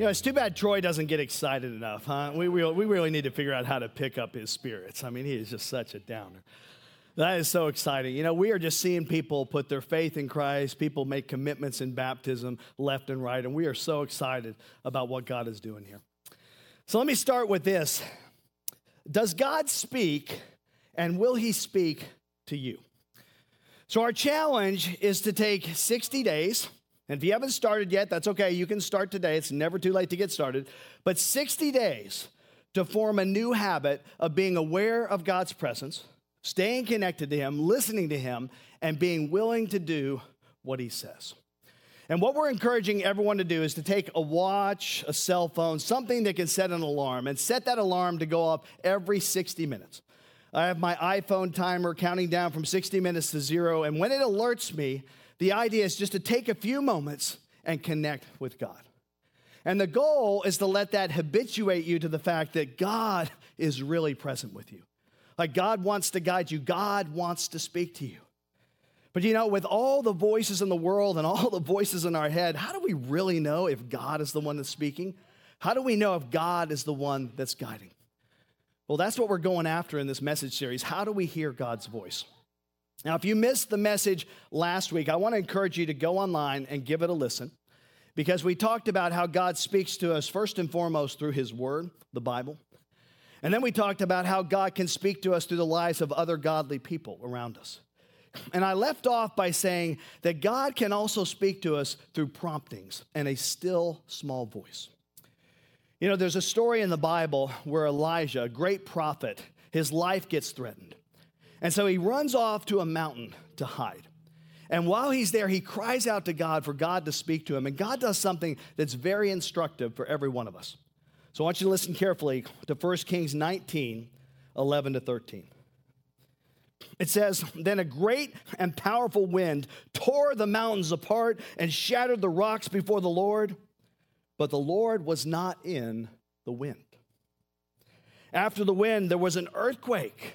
You know, it's too bad Troy doesn't get excited enough, huh? We, we, we really need to figure out how to pick up his spirits. I mean, he is just such a downer. That is so exciting. You know, we are just seeing people put their faith in Christ, people make commitments in baptism left and right, and we are so excited about what God is doing here. So let me start with this Does God speak, and will he speak to you? So, our challenge is to take 60 days and if you haven't started yet, that's okay. You can start today. It's never too late to get started. But 60 days to form a new habit of being aware of God's presence, staying connected to Him, listening to Him, and being willing to do what He says. And what we're encouraging everyone to do is to take a watch, a cell phone, something that can set an alarm, and set that alarm to go off every 60 minutes. I have my iPhone timer counting down from 60 minutes to zero, and when it alerts me, the idea is just to take a few moments and connect with God. And the goal is to let that habituate you to the fact that God is really present with you. Like God wants to guide you, God wants to speak to you. But you know, with all the voices in the world and all the voices in our head, how do we really know if God is the one that's speaking? How do we know if God is the one that's guiding? Well, that's what we're going after in this message series. How do we hear God's voice? Now, if you missed the message last week, I want to encourage you to go online and give it a listen because we talked about how God speaks to us first and foremost through His Word, the Bible. And then we talked about how God can speak to us through the lives of other godly people around us. And I left off by saying that God can also speak to us through promptings and a still small voice. You know, there's a story in the Bible where Elijah, a great prophet, his life gets threatened. And so he runs off to a mountain to hide. And while he's there, he cries out to God for God to speak to him. And God does something that's very instructive for every one of us. So I want you to listen carefully to 1 Kings 19 11 to 13. It says, Then a great and powerful wind tore the mountains apart and shattered the rocks before the Lord, but the Lord was not in the wind. After the wind, there was an earthquake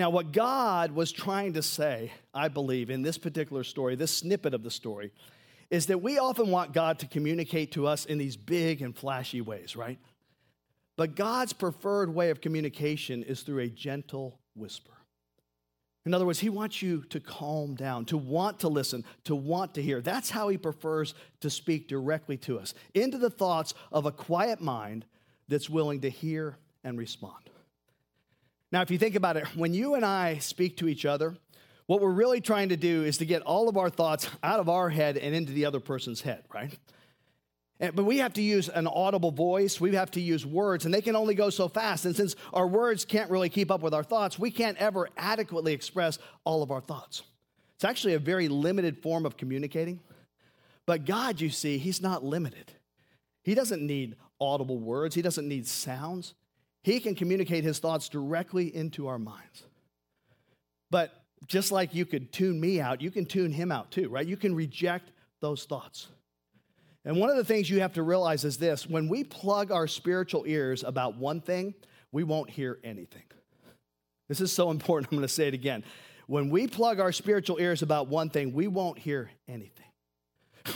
Now, what God was trying to say, I believe, in this particular story, this snippet of the story, is that we often want God to communicate to us in these big and flashy ways, right? But God's preferred way of communication is through a gentle whisper. In other words, He wants you to calm down, to want to listen, to want to hear. That's how He prefers to speak directly to us, into the thoughts of a quiet mind that's willing to hear and respond. Now, if you think about it, when you and I speak to each other, what we're really trying to do is to get all of our thoughts out of our head and into the other person's head, right? But we have to use an audible voice. We have to use words, and they can only go so fast. And since our words can't really keep up with our thoughts, we can't ever adequately express all of our thoughts. It's actually a very limited form of communicating. But God, you see, He's not limited. He doesn't need audible words, He doesn't need sounds. He can communicate his thoughts directly into our minds. But just like you could tune me out, you can tune him out too, right? You can reject those thoughts. And one of the things you have to realize is this when we plug our spiritual ears about one thing, we won't hear anything. This is so important. I'm going to say it again. When we plug our spiritual ears about one thing, we won't hear anything.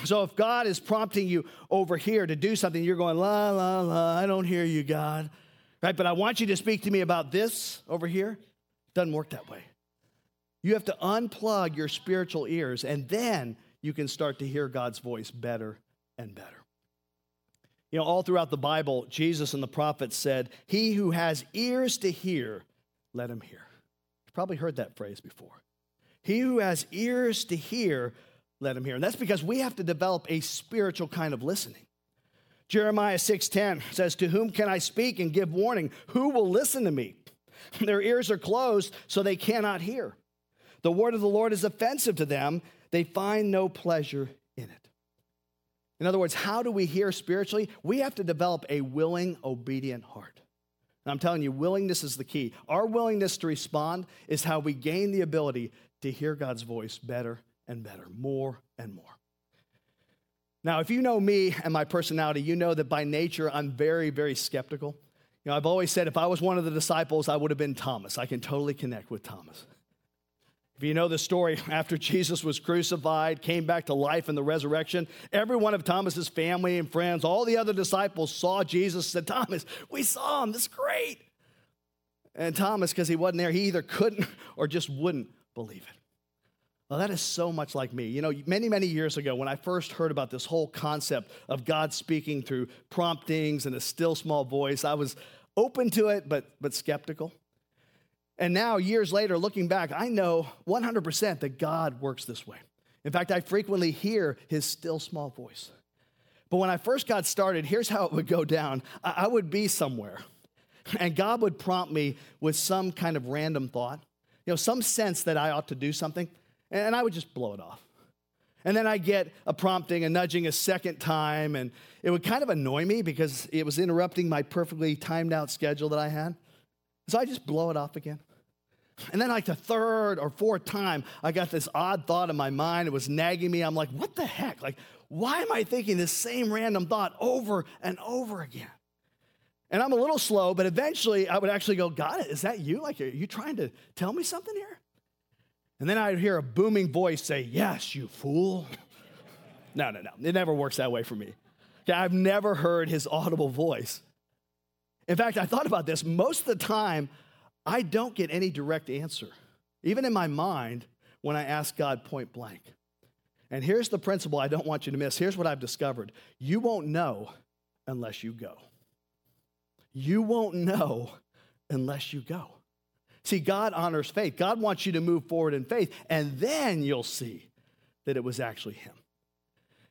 So if God is prompting you over here to do something, you're going, la, la, la, I don't hear you, God right? But I want you to speak to me about this over here. Doesn't work that way. You have to unplug your spiritual ears, and then you can start to hear God's voice better and better. You know, all throughout the Bible, Jesus and the prophets said, He who has ears to hear, let him hear. You've probably heard that phrase before. He who has ears to hear, let him hear. And that's because we have to develop a spiritual kind of listening. Jeremiah 6:10 says, "To whom can I speak and give warning? Who will listen to me?" Their ears are closed, so they cannot hear. The word of the Lord is offensive to them. They find no pleasure in it. In other words, how do we hear spiritually? We have to develop a willing, obedient heart. And I'm telling you, willingness is the key. Our willingness to respond is how we gain the ability to hear God's voice better and better, more and more. Now, if you know me and my personality, you know that by nature I'm very, very skeptical. You know, I've always said if I was one of the disciples, I would have been Thomas. I can totally connect with Thomas. If you know the story, after Jesus was crucified, came back to life in the resurrection, every one of Thomas's family and friends, all the other disciples saw Jesus, said, Thomas, we saw him. This is great. And Thomas, because he wasn't there, he either couldn't or just wouldn't believe it. Well, that is so much like me. You know, many, many years ago, when I first heard about this whole concept of God speaking through promptings and a still small voice, I was open to it, but, but skeptical. And now, years later, looking back, I know 100% that God works this way. In fact, I frequently hear his still small voice. But when I first got started, here's how it would go down I would be somewhere, and God would prompt me with some kind of random thought, you know, some sense that I ought to do something, and I would just blow it off. And then I get a prompting, a nudging a second time, and it would kind of annoy me because it was interrupting my perfectly timed out schedule that I had. So I just blow it off again. And then, like the third or fourth time, I got this odd thought in my mind. It was nagging me. I'm like, what the heck? Like, why am I thinking this same random thought over and over again? And I'm a little slow, but eventually I would actually go, it? Is that you? Like, are you trying to tell me something here? And then I'd hear a booming voice say, Yes, you fool. no, no, no. It never works that way for me. I've never heard his audible voice. In fact, I thought about this. Most of the time, I don't get any direct answer, even in my mind, when I ask God point blank. And here's the principle I don't want you to miss. Here's what I've discovered you won't know unless you go. You won't know unless you go. See, God honors faith. God wants you to move forward in faith, and then you'll see that it was actually Him.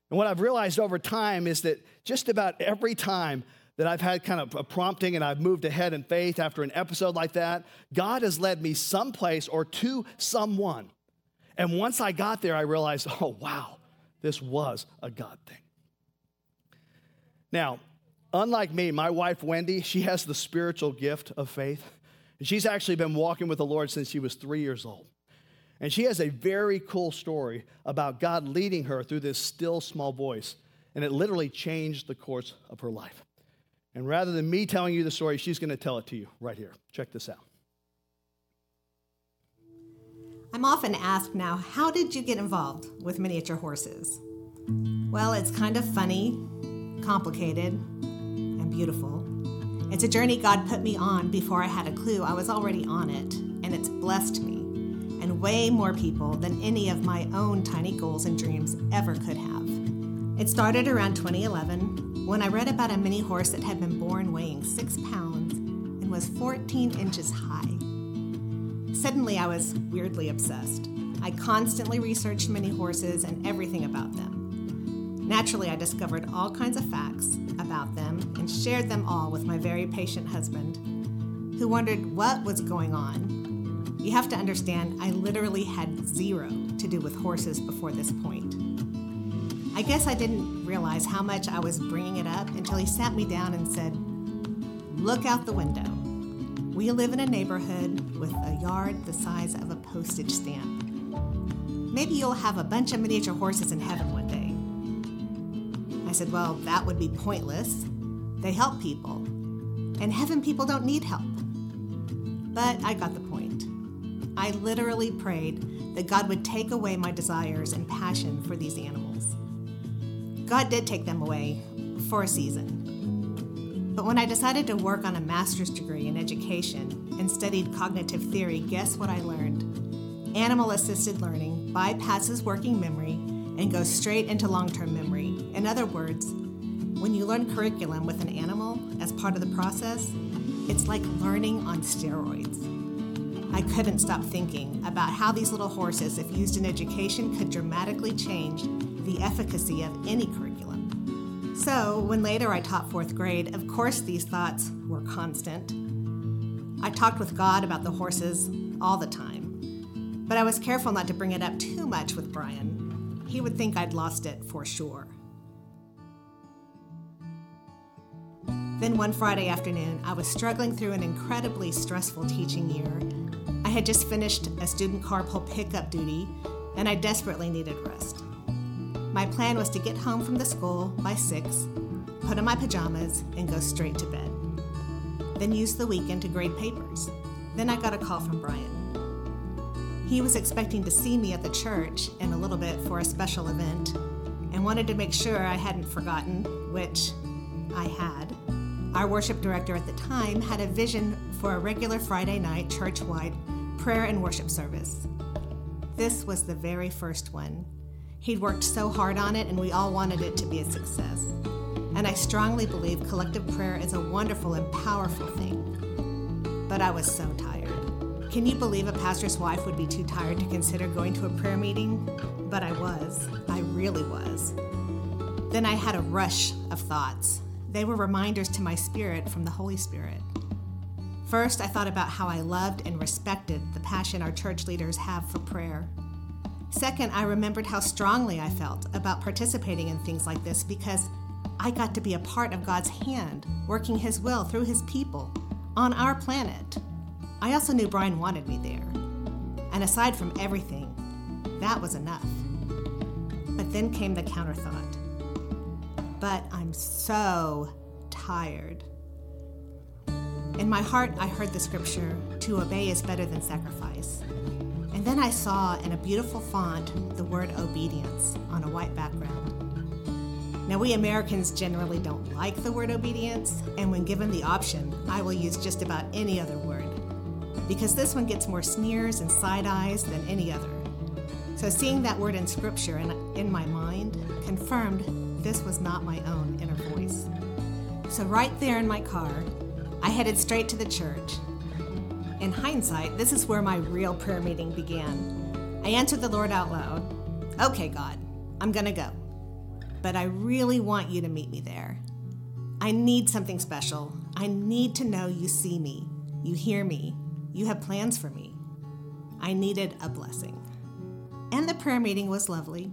And what I've realized over time is that just about every time that I've had kind of a prompting and I've moved ahead in faith after an episode like that, God has led me someplace or to someone. And once I got there, I realized, oh, wow, this was a God thing. Now, unlike me, my wife, Wendy, she has the spiritual gift of faith. And she's actually been walking with the Lord since she was three years old. And she has a very cool story about God leading her through this still small voice. And it literally changed the course of her life. And rather than me telling you the story, she's going to tell it to you right here. Check this out. I'm often asked now, how did you get involved with miniature horses? Well, it's kind of funny, complicated, and beautiful. It's a journey God put me on before I had a clue I was already on it, and it's blessed me, and way more people than any of my own tiny goals and dreams ever could have. It started around 2011 when I read about a mini horse that had been born weighing six pounds and was 14 inches high. Suddenly, I was weirdly obsessed. I constantly researched mini horses and everything about them. Naturally, I discovered all kinds of facts about them and shared them all with my very patient husband, who wondered what was going on. You have to understand, I literally had zero to do with horses before this point. I guess I didn't realize how much I was bringing it up until he sat me down and said, Look out the window. We live in a neighborhood with a yard the size of a postage stamp. Maybe you'll have a bunch of miniature horses in heaven one day. I said, Well, that would be pointless. They help people, and heaven people don't need help. But I got the point. I literally prayed that God would take away my desires and passion for these animals. God did take them away for a season. But when I decided to work on a master's degree in education and studied cognitive theory, guess what I learned? Animal assisted learning bypasses working memory and goes straight into long term memory. In other words, when you learn curriculum with an animal as part of the process, it's like learning on steroids. I couldn't stop thinking about how these little horses, if used in education, could dramatically change the efficacy of any curriculum. So, when later I taught fourth grade, of course these thoughts were constant. I talked with God about the horses all the time, but I was careful not to bring it up too much with Brian. He would think I'd lost it for sure. Then one Friday afternoon, I was struggling through an incredibly stressful teaching year. I had just finished a student carpool pickup duty, and I desperately needed rest. My plan was to get home from the school by 6, put on my pajamas, and go straight to bed. Then use the weekend to grade papers. Then I got a call from Brian. He was expecting to see me at the church in a little bit for a special event and wanted to make sure I hadn't forgotten, which I had. Our worship director at the time had a vision for a regular Friday night church wide prayer and worship service. This was the very first one. He'd worked so hard on it, and we all wanted it to be a success. And I strongly believe collective prayer is a wonderful and powerful thing. But I was so tired. Can you believe a pastor's wife would be too tired to consider going to a prayer meeting? But I was. I really was. Then I had a rush of thoughts. They were reminders to my spirit from the Holy Spirit. First, I thought about how I loved and respected the passion our church leaders have for prayer. Second, I remembered how strongly I felt about participating in things like this because I got to be a part of God's hand, working His will through His people on our planet. I also knew Brian wanted me there. And aside from everything, that was enough. But then came the counter thought but I'm so tired. In my heart, I heard the scripture to obey is better than sacrifice. And then I saw in a beautiful font the word obedience on a white background. Now, we Americans generally don't like the word obedience, and when given the option, I will use just about any other word, because this one gets more sneers and side eyes than any other. So, seeing that word in scripture and in my mind confirmed this was not my own inner voice. So, right there in my car, I headed straight to the church. In hindsight, this is where my real prayer meeting began. I answered the Lord out loud Okay, God, I'm going to go. But I really want you to meet me there. I need something special. I need to know you see me, you hear me, you have plans for me. I needed a blessing. And the prayer meeting was lovely.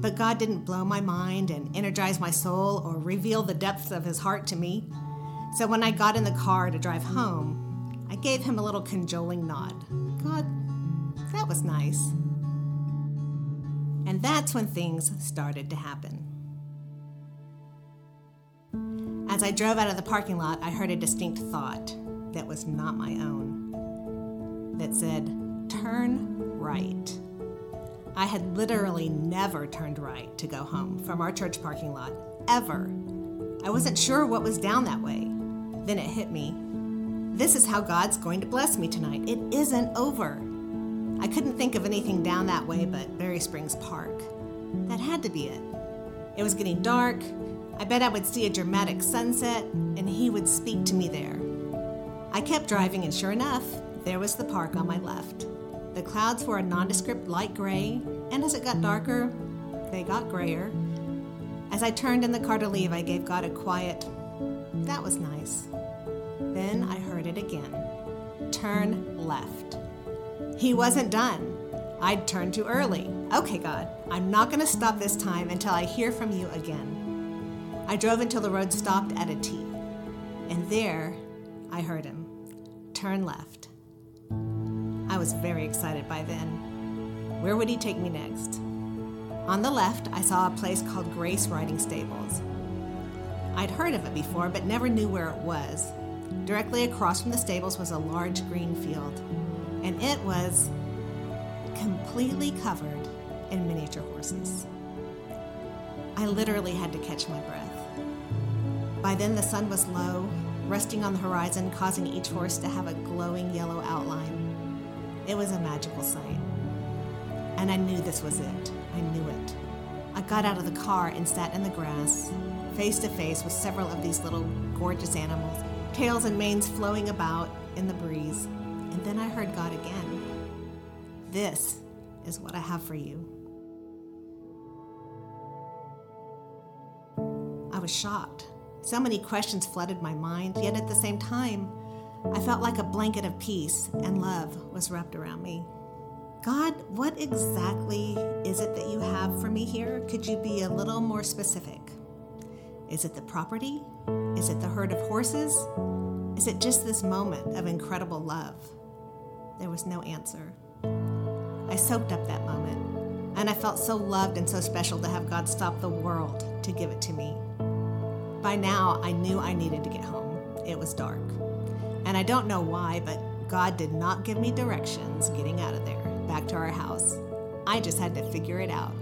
But God didn't blow my mind and energize my soul or reveal the depths of his heart to me. So when I got in the car to drive home, I gave him a little cajoling nod. God, that was nice. And that's when things started to happen. As I drove out of the parking lot, I heard a distinct thought that was not my own that said, Turn right. I had literally never turned right to go home from our church parking lot, ever. I wasn't sure what was down that way. Then it hit me. This is how God's going to bless me tonight. It isn't over. I couldn't think of anything down that way but Berry Springs Park. That had to be it. It was getting dark. I bet I would see a dramatic sunset, and he would speak to me there. I kept driving, and sure enough, there was the park on my left. The clouds were a nondescript light gray, and as it got darker, they got grayer. As I turned in the car to leave, I gave God a quiet, that was nice. Then I heard it again turn left. He wasn't done. I'd turned too early. Okay, God, I'm not going to stop this time until I hear from you again. I drove until the road stopped at a T, and there I heard him turn left. Was very excited by then. Where would he take me next? On the left, I saw a place called Grace Riding Stables. I'd heard of it before, but never knew where it was. Directly across from the stables was a large green field, and it was completely covered in miniature horses. I literally had to catch my breath. By then, the sun was low, resting on the horizon, causing each horse to have a glowing yellow. It was a magical sight. And I knew this was it. I knew it. I got out of the car and sat in the grass, face to face with several of these little gorgeous animals, tails and manes flowing about in the breeze. And then I heard God again. This is what I have for you. I was shocked. So many questions flooded my mind, yet at the same time, I felt like a blanket of peace and love was wrapped around me. God, what exactly is it that you have for me here? Could you be a little more specific? Is it the property? Is it the herd of horses? Is it just this moment of incredible love? There was no answer. I soaked up that moment, and I felt so loved and so special to have God stop the world to give it to me. By now, I knew I needed to get home. It was dark. And I don't know why, but God did not give me directions getting out of there, back to our house. I just had to figure it out.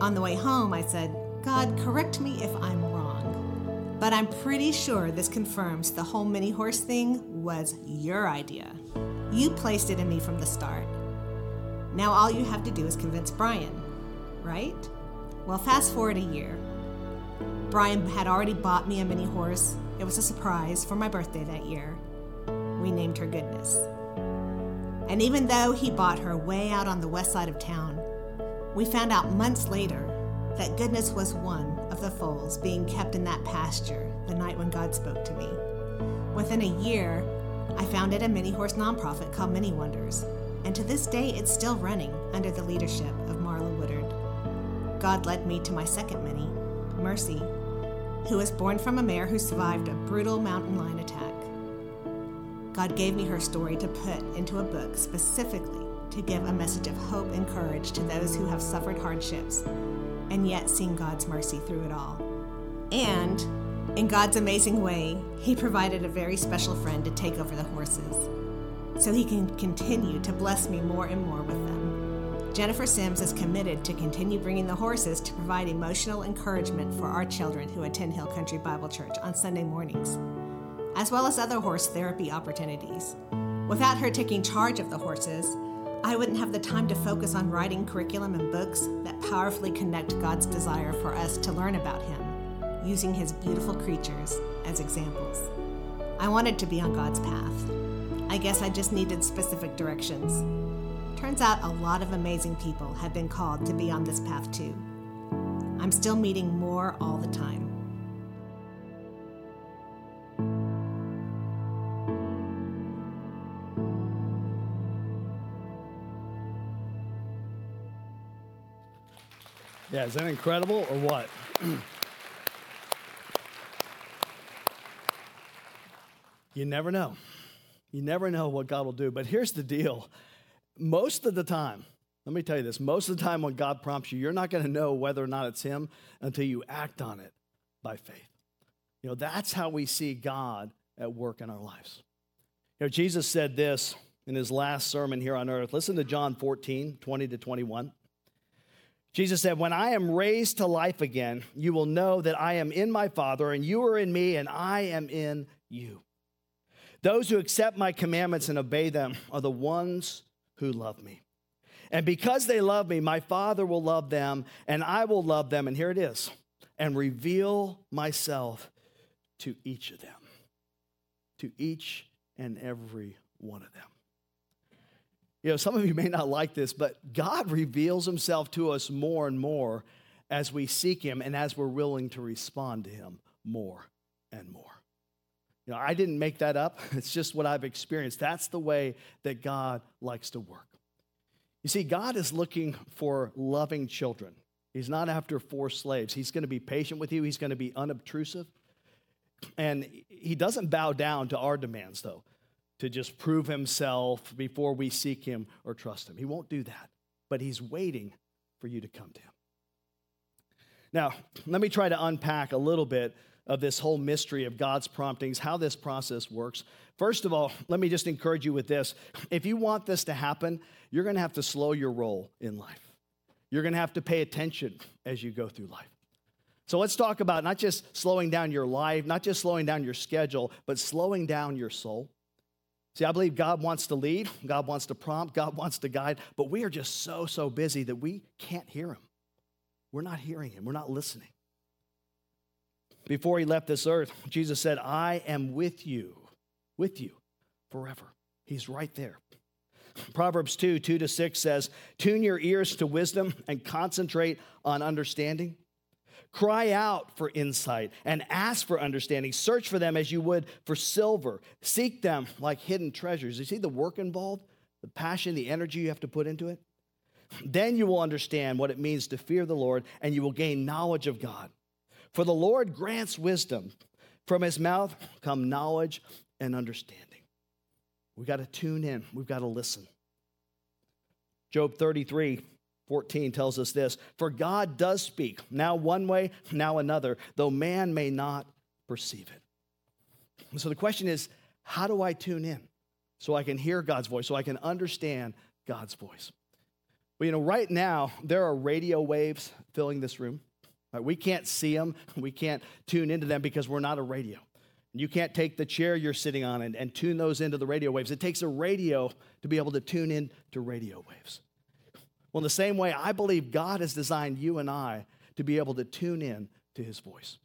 On the way home, I said, God, correct me if I'm wrong. But I'm pretty sure this confirms the whole mini horse thing was your idea. You placed it in me from the start. Now all you have to do is convince Brian, right? Well, fast forward a year. Brian had already bought me a mini horse. It was a surprise for my birthday that year. We named her Goodness. And even though he bought her way out on the west side of town, we found out months later that Goodness was one of the foals being kept in that pasture the night when God spoke to me. Within a year, I founded a mini horse nonprofit called Mini Wonders, and to this day it's still running under the leadership of Marla Woodard. God led me to my second mini, Mercy, who was born from a mare who survived a brutal mountain lion attack. God gave me her story to put into a book specifically to give a message of hope and courage to those who have suffered hardships and yet seen God's mercy through it all. And in God's amazing way, He provided a very special friend to take over the horses so He can continue to bless me more and more with them. Jennifer Sims is committed to continue bringing the horses to provide emotional encouragement for our children who attend Hill Country Bible Church on Sunday mornings, as well as other horse therapy opportunities. Without her taking charge of the horses, I wouldn't have the time to focus on writing curriculum and books that powerfully connect God's desire for us to learn about Him, using His beautiful creatures as examples. I wanted to be on God's path. I guess I just needed specific directions. Turns out a lot of amazing people have been called to be on this path too. I'm still meeting more all the time. Yeah, is that incredible or what? you never know. You never know what God will do. But here's the deal most of the time, let me tell you this most of the time when God prompts you, you're not going to know whether or not it's Him until you act on it by faith. You know, that's how we see God at work in our lives. You know, Jesus said this in his last sermon here on earth. Listen to John 14, 20 to 21. Jesus said, When I am raised to life again, you will know that I am in my Father, and you are in me, and I am in you. Those who accept my commandments and obey them are the ones who love me. And because they love me, my Father will love them, and I will love them. And here it is and reveal myself to each of them, to each and every one of them. You know, some of you may not like this, but God reveals himself to us more and more as we seek him and as we're willing to respond to him more and more. You know, I didn't make that up. It's just what I've experienced. That's the way that God likes to work. You see, God is looking for loving children. He's not after forced slaves. He's going to be patient with you, He's going to be unobtrusive. And He doesn't bow down to our demands, though, to just prove Himself before we seek Him or trust Him. He won't do that, but He's waiting for you to come to Him. Now, let me try to unpack a little bit of this whole mystery of God's promptings, how this process works. First of all, let me just encourage you with this. If you want this to happen, you're going to have to slow your roll in life. You're going to have to pay attention as you go through life. So let's talk about not just slowing down your life, not just slowing down your schedule, but slowing down your soul. See, I believe God wants to lead, God wants to prompt, God wants to guide, but we are just so, so busy that we can't hear Him. We're not hearing Him, we're not listening. before he left this earth, Jesus said, I am with you, with you forever. He's right there. Proverbs 2 2 to 6 says, Tune your ears to wisdom and concentrate on understanding. Cry out for insight and ask for understanding. Search for them as you would for silver. Seek them like hidden treasures. You see the work involved, the passion, the energy you have to put into it? Then you will understand what it means to fear the Lord and you will gain knowledge of God. For the Lord grants wisdom. From his mouth come knowledge and understanding. We've got to tune in, we've got to listen. Job 33 14 tells us this For God does speak, now one way, now another, though man may not perceive it. So the question is how do I tune in so I can hear God's voice, so I can understand God's voice? Well, you know, right now, there are radio waves filling this room. We can't see them, we can't tune into them because we're not a radio. You can't take the chair you're sitting on and, and tune those into the radio waves. It takes a radio to be able to tune in to radio waves. Well, in the same way, I believe God has designed you and I to be able to tune in to his voice.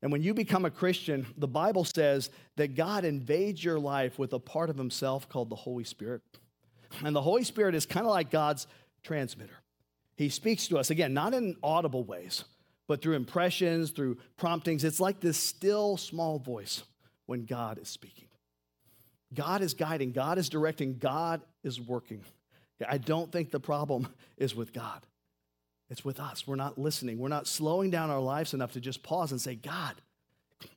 And when you become a Christian, the Bible says that God invades your life with a part of himself called the Holy Spirit. And the Holy Spirit is kind of like God's transmitter. He speaks to us, again, not in audible ways, but through impressions, through promptings. It's like this still small voice when God is speaking. God is guiding, God is directing, God is working. I don't think the problem is with God. It's with us. We're not listening. We're not slowing down our lives enough to just pause and say, God,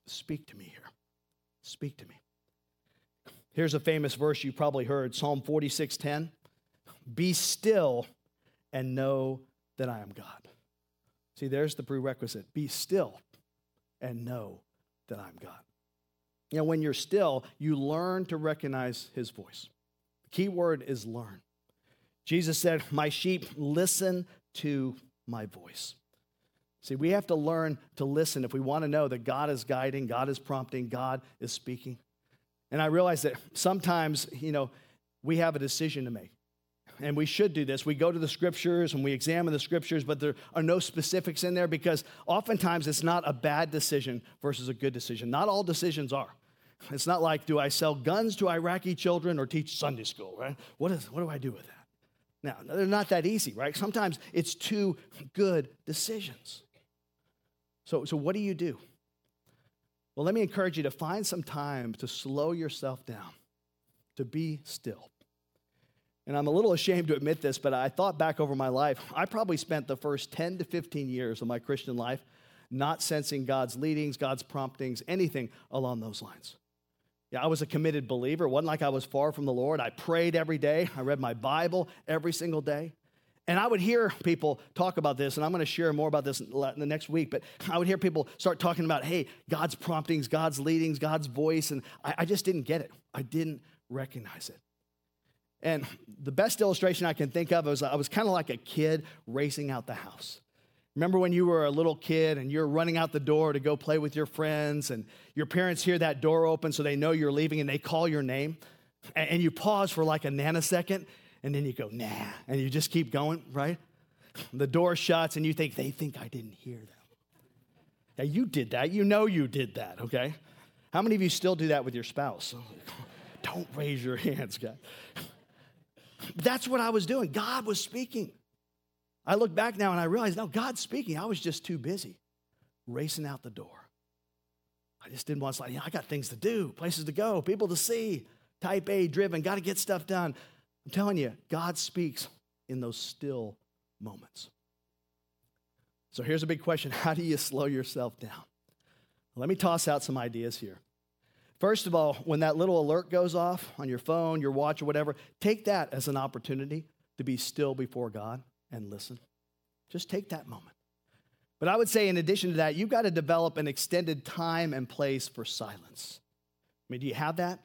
speak to me here. Speak to me. Here's a famous verse you probably heard Psalm 46:10. Be still and know that I am God. See, there's the prerequisite be still and know that I'm God. You know, when you're still, you learn to recognize his voice. The key word is learn. Jesus said, My sheep listen to my voice. See, we have to learn to listen if we want to know that God is guiding, God is prompting, God is speaking. And I realize that sometimes, you know, we have a decision to make and we should do this. We go to the scriptures and we examine the scriptures, but there are no specifics in there because oftentimes it's not a bad decision versus a good decision. Not all decisions are. It's not like, do I sell guns to Iraqi children or teach Sunday school, right? What, is, what do I do with that? Now, they're not that easy, right? Sometimes it's two good decisions. So, so what do you do? Well, let me encourage you to find some time to slow yourself down, to be still. And I'm a little ashamed to admit this, but I thought back over my life. I probably spent the first 10 to 15 years of my Christian life not sensing God's leadings, God's promptings, anything along those lines. Yeah, I was a committed believer. It wasn't like I was far from the Lord. I prayed every day, I read my Bible every single day. And I would hear people talk about this, and I'm going to share more about this in the next week. But I would hear people start talking about, hey, God's promptings, God's leadings, God's voice. And I, I just didn't get it. I didn't recognize it. And the best illustration I can think of is I was kind of like a kid racing out the house. Remember when you were a little kid and you're running out the door to go play with your friends, and your parents hear that door open so they know you're leaving and they call your name? And you pause for like a nanosecond, and then you go, nah, and you just keep going, right? The door shuts, and you think, they think I didn't hear them. Now, you did that. You know you did that, okay? How many of you still do that with your spouse? Don't raise your hands, guys. That's what I was doing. God was speaking. I look back now and I realize, no, God's speaking. I was just too busy racing out the door. I just didn't want to, like, I got things to do, places to go, people to see, type A driven, got to get stuff done. I'm telling you, God speaks in those still moments. So here's a big question How do you slow yourself down? Let me toss out some ideas here. First of all, when that little alert goes off on your phone, your watch, or whatever, take that as an opportunity to be still before God and listen. Just take that moment. But I would say, in addition to that, you've got to develop an extended time and place for silence. I mean, do you have that?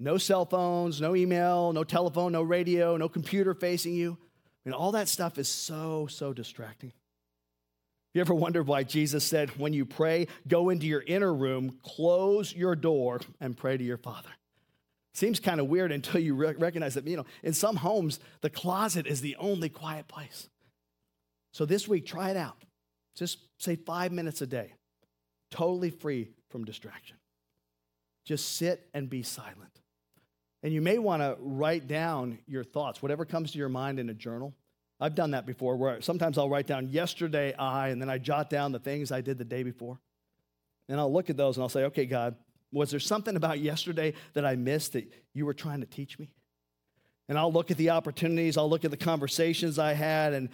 No cell phones, no email, no telephone, no radio, no computer facing you. I mean, all that stuff is so, so distracting. You ever wondered why Jesus said, when you pray, go into your inner room, close your door, and pray to your Father? Seems kind of weird until you re- recognize that, you know, in some homes, the closet is the only quiet place. So this week, try it out. Just say five minutes a day. totally free from distraction. Just sit and be silent. And you may want to write down your thoughts, whatever comes to your mind in a journal. I've done that before where sometimes I'll write down yesterday I, and then I jot down the things I did the day before. And I'll look at those and I'll say, okay, God, was there something about yesterday that I missed that you were trying to teach me? And I'll look at the opportunities, I'll look at the conversations I had, and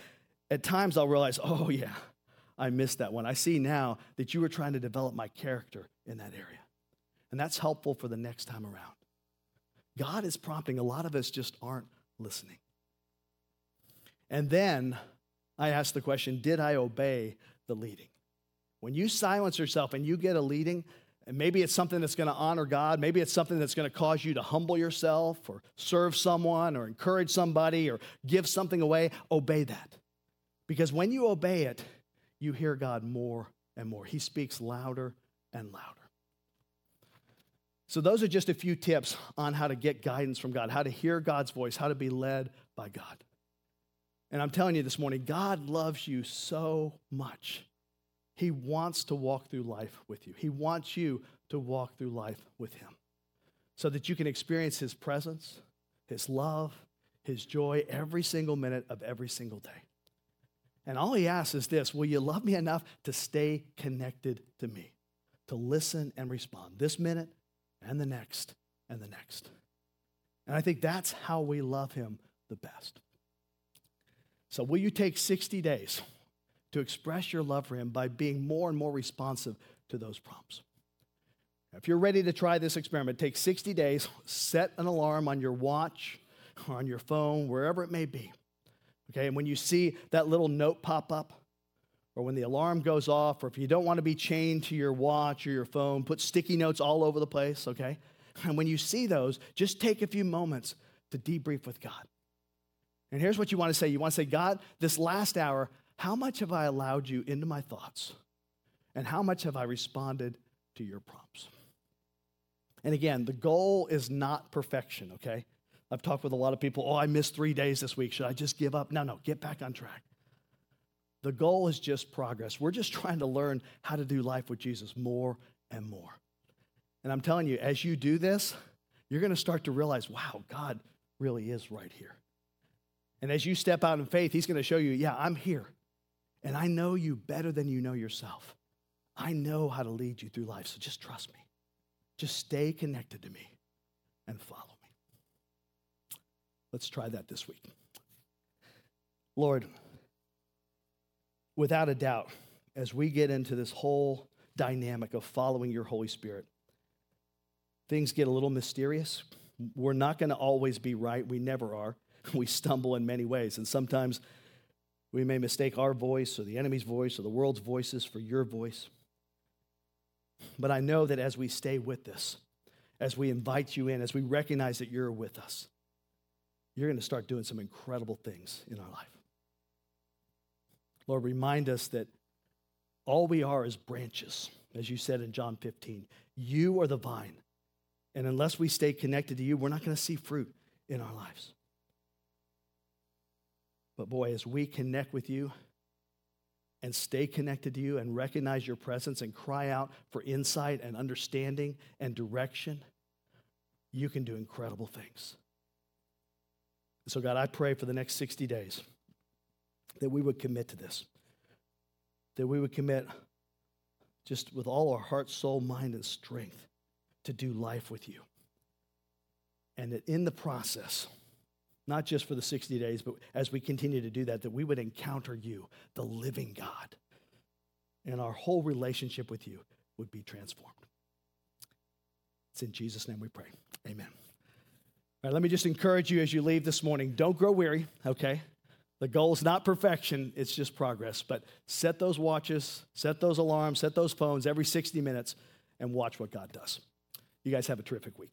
at times I'll realize, oh, yeah, I missed that one. I see now that you were trying to develop my character in that area. And that's helpful for the next time around. God is prompting. A lot of us just aren't listening. And then I ask the question Did I obey the leading? When you silence yourself and you get a leading, and maybe it's something that's going to honor God, maybe it's something that's going to cause you to humble yourself or serve someone or encourage somebody or give something away, obey that. Because when you obey it, you hear God more and more. He speaks louder and louder. So, those are just a few tips on how to get guidance from God, how to hear God's voice, how to be led by God. And I'm telling you this morning, God loves you so much. He wants to walk through life with you, He wants you to walk through life with Him so that you can experience His presence, His love, His joy every single minute of every single day. And all He asks is this Will you love me enough to stay connected to me, to listen and respond this minute and the next and the next. And I think that's how we love him the best. So, will you take 60 days to express your love for him by being more and more responsive to those prompts? If you're ready to try this experiment, take 60 days, set an alarm on your watch or on your phone, wherever it may be. Okay, and when you see that little note pop up, or when the alarm goes off, or if you don't want to be chained to your watch or your phone, put sticky notes all over the place, okay? And when you see those, just take a few moments to debrief with God. And here's what you want to say you want to say, God, this last hour, how much have I allowed you into my thoughts? And how much have I responded to your prompts? And again, the goal is not perfection, okay? I've talked with a lot of people, oh, I missed three days this week. Should I just give up? No, no, get back on track. The goal is just progress. We're just trying to learn how to do life with Jesus more and more. And I'm telling you, as you do this, you're going to start to realize, wow, God really is right here. And as you step out in faith, He's going to show you, yeah, I'm here. And I know you better than you know yourself. I know how to lead you through life, so just trust me. Just stay connected to me and follow me. Let's try that this week. Lord, without a doubt, as we get into this whole dynamic of following your Holy Spirit, things get a little mysterious. We're not going to always be right. We never are. We stumble in many ways. And sometimes we may mistake our voice or the enemy's voice or the world's voices for your voice. But I know that as we stay with this, as we invite you in, as we recognize that you're with us, you're going to start doing some incredible things in our life. Lord, remind us that all we are is branches, as you said in John 15. You are the vine. And unless we stay connected to you, we're not going to see fruit in our lives. But boy, as we connect with you and stay connected to you and recognize your presence and cry out for insight and understanding and direction, you can do incredible things. So, God, I pray for the next 60 days that we would commit to this, that we would commit just with all our heart, soul, mind, and strength to do life with you. And that in the process, not just for the 60 days, but as we continue to do that, that we would encounter you, the living God, and our whole relationship with you would be transformed. It's in Jesus' name we pray. Amen. All right, let me just encourage you as you leave this morning don't grow weary, okay? The goal is not perfection, it's just progress. But set those watches, set those alarms, set those phones every 60 minutes, and watch what God does. You guys have a terrific week.